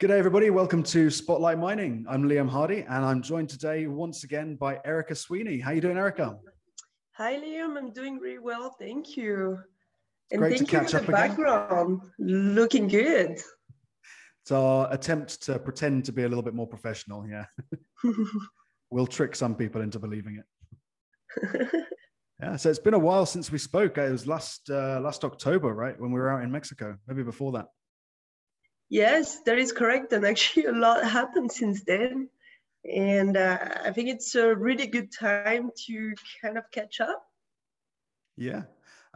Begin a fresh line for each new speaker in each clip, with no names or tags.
G'day, everybody. Welcome to Spotlight Mining. I'm Liam Hardy, and I'm joined today once again by Erica Sweeney. How you doing, Erica?
Hi, Liam. I'm doing really well. Thank you. And
Great to
thank you
catch
for
up
the
again.
background. Looking good.
It's our attempt to pretend to be a little bit more professional. Yeah, we'll trick some people into believing it. Yeah. So it's been a while since we spoke. It was last uh, last October, right, when we were out in Mexico. Maybe before that.
Yes, that is correct. And actually, a lot happened since then. And uh, I think it's a really good time to kind of catch up.
Yeah.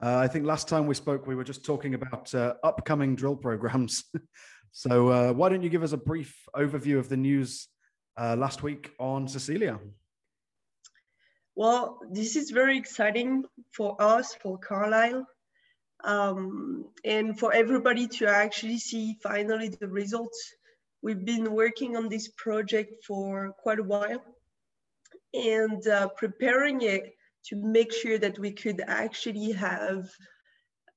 Uh, I think last time we spoke, we were just talking about uh, upcoming drill programs. so uh, why don't you give us a brief overview of the news uh, last week on Cecilia?
Well, this is very exciting for us, for Carlyle, um, and for everybody to actually see finally the results. We've been working on this project for quite a while and uh, preparing it to make sure that we could actually have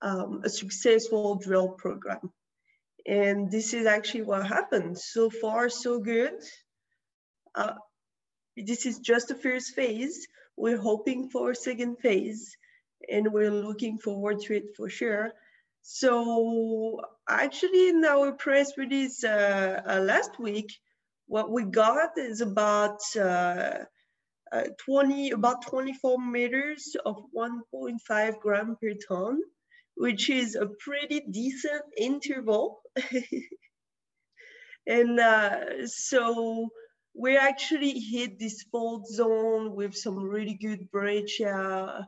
um, a successful drill program. And this is actually what happened. So far, so good. Uh, this is just the first phase. We're hoping for a second phase and we're looking forward to it for sure. So actually in our press release uh, uh, last week, what we got is about uh, uh, 20, about 24 meters of 1.5 gram per ton, which is a pretty decent interval. and uh, so we actually hit this fault zone with some really good breccia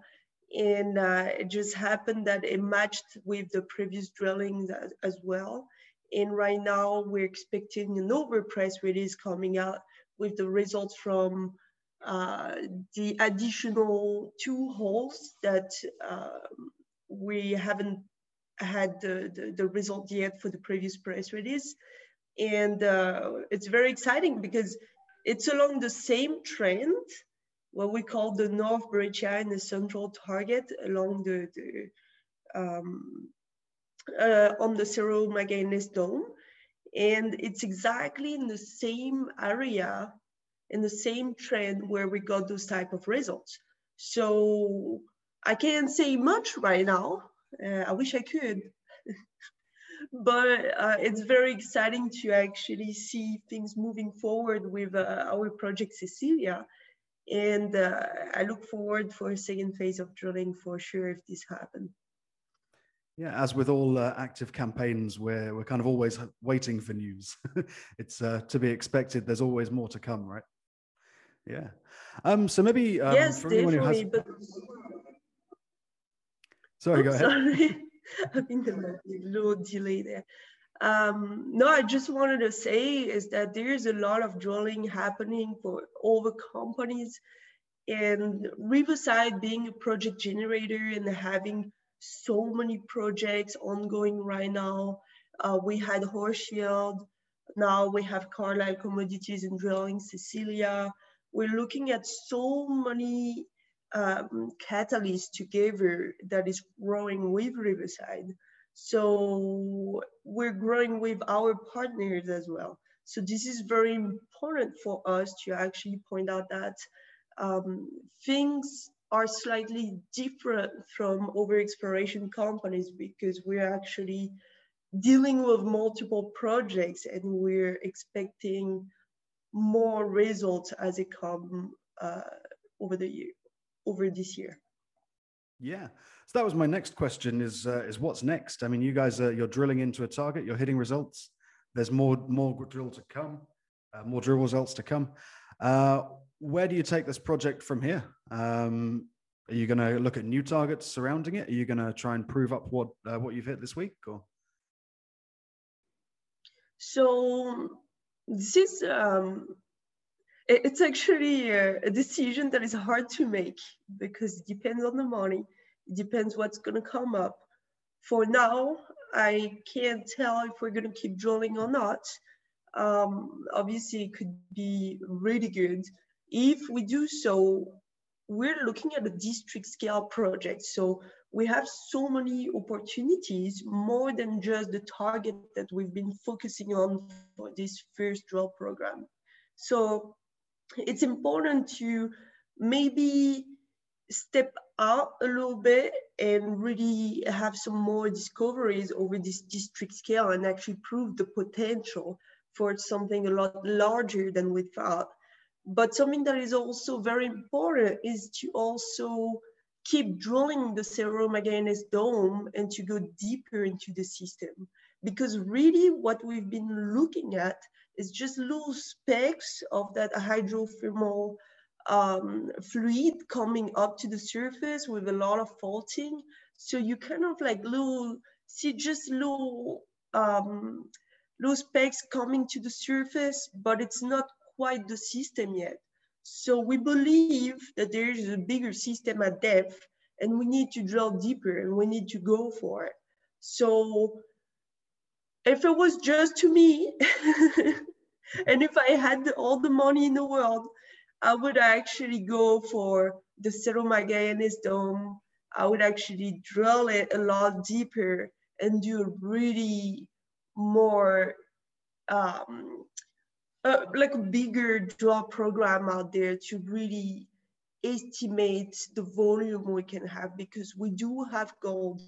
and uh, it just happened that it matched with the previous drillings as, as well. And right now we're expecting an over press release coming out with the results from uh, the additional two holes that uh, we haven't had the, the, the result yet for the previous press release. And uh, it's very exciting because it's along the same trend, what we call the North Breccia and the central target along the, the um, uh, on the Cerro Magallanes Dome. And it's exactly in the same area, in the same trend where we got those type of results. So I can't say much right now. Uh, I wish I could. but uh, it's very exciting to actually see things moving forward with uh, our project Cecilia. And uh, I look forward for a second phase of drilling for sure if this happens.
Yeah, as with all uh, active campaigns, we're we're kind of always waiting for news. it's uh, to be expected. There's always more to come, right? Yeah. Um. So maybe um,
yes,
who has.
definitely. But
Sorry, go ahead.
Sorry, I think there might be a little delay there. Um, no, I just wanted to say is that there's a lot of drilling happening for all the companies and Riverside being a project generator and having so many projects ongoing right now. Uh, we had Hochschild, now we have Carlyle Commodities and Drilling Cecilia. We're looking at so many um, catalysts together that is growing with Riverside. So we're growing with our partners as well. So this is very important for us to actually point out that um, things are slightly different from over exploration companies because we're actually dealing with multiple projects and we're expecting more results as it come uh, over the year, over this year.
Yeah. So that was my next question: is uh, is what's next? I mean, you guys are you're drilling into a target, you're hitting results. There's more more drill to come, uh, more drill results to come. Uh, where do you take this project from here? Um, are you going to look at new targets surrounding it? Are you going to try and prove up what uh, what you've hit this week? Or
So this is um, it's actually a, a decision that is hard to make because it depends on the money. It depends what's going to come up. For now, I can't tell if we're going to keep drilling or not. Um, obviously, it could be really good. If we do so, we're looking at a district scale project. So we have so many opportunities more than just the target that we've been focusing on for this first drill program. So it's important to maybe step out a little bit and really have some more discoveries over this district scale and actually prove the potential for something a lot larger than we thought. But something that is also very important is to also keep drilling the Cerro Magallanes Dome and to go deeper into the system. Because really what we've been looking at is just little specks of that hydrothermal um, fluid coming up to the surface with a lot of faulting. So you kind of like little, see just little, um, little specks coming to the surface, but it's not quite the system yet. So we believe that there is a bigger system at depth and we need to drill deeper and we need to go for it. So if it was just to me, and if I had all the money in the world, I would actually go for the Cerro Dome. I would actually drill it a lot deeper and do a really more um, uh, like a bigger drill program out there to really estimate the volume we can have because we do have gold.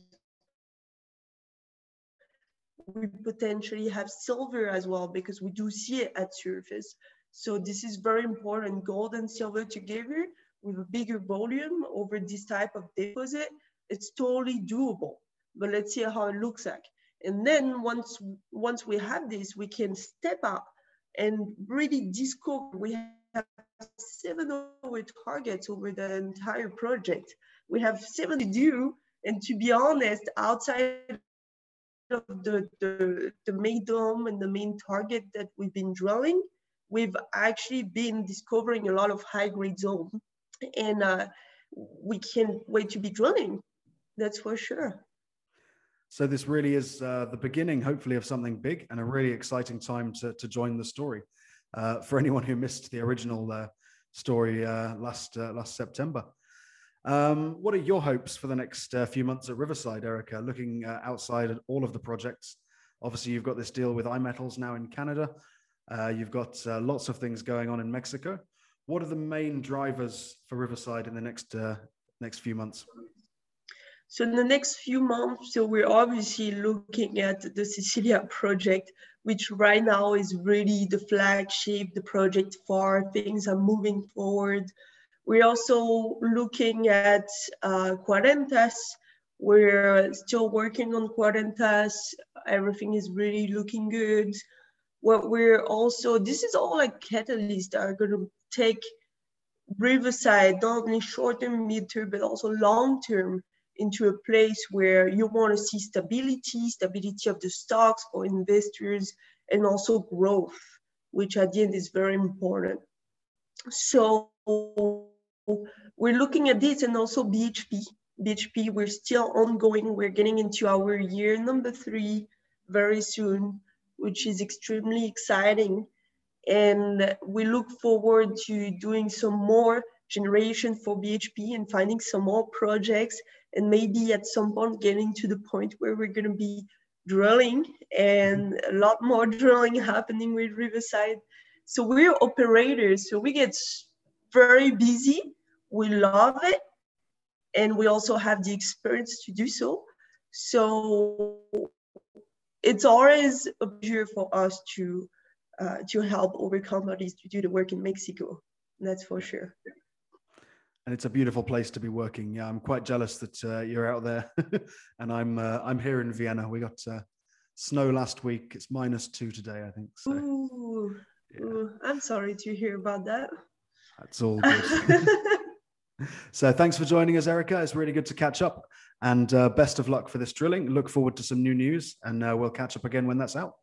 We potentially have silver as well because we do see it at surface. So this is very important, gold and silver together with a bigger volume over this type of deposit. It's totally doable, but let's see how it looks like. And then once, once we have this, we can step up and really discover. We have seven over targets over the entire project. We have seven to do, and to be honest, outside of the, the, the main dome and the main target that we've been drilling, we've actually been discovering a lot of high grade zone and uh, we can't wait to be drilling. That's for sure.
So this really is uh, the beginning, hopefully, of something big and a really exciting time to, to join the story. Uh, for anyone who missed the original uh, story uh, last uh, last September, um, what are your hopes for the next few months at Riverside, Erica? Looking outside at all of the projects, obviously you've got this deal with iMetals now in Canada. Uh, you've got uh, lots of things going on in Mexico. What are the main drivers for Riverside in the next uh, next few months?
So in the next few months, so we're obviously looking at the Cecilia project, which right now is really the flagship, the project for things are moving forward. We're also looking at uh, Cuarentas. We're still working on Cuarentas. Everything is really looking good. What we're also, this is all like catalysts that are gonna take Riverside, not only short-term, mid-term, but also long-term into a place where you want to see stability, stability of the stocks for investors, and also growth, which at the end is very important. So we're looking at this and also BHP. BHP, we're still ongoing. We're getting into our year number three very soon, which is extremely exciting. And we look forward to doing some more generation for BHP and finding some more projects and maybe at some point getting to the point where we're going to be drilling and a lot more drilling happening with Riverside. So we're operators, so we get very busy. We love it, and we also have the experience to do so. So it's always a pleasure for us to uh, to help other companies to do the work in Mexico. That's for sure
and it's a beautiful place to be working. Yeah, I'm quite jealous that uh, you're out there, and I'm uh, I'm here in Vienna. We got uh, snow last week. It's minus two today, I think. So,
ooh, yeah. ooh, I'm sorry to hear about that.
That's all good. so thanks for joining us, Erica. It's really good to catch up, and uh, best of luck for this drilling. Look forward to some new news, and uh, we'll catch up again when that's out.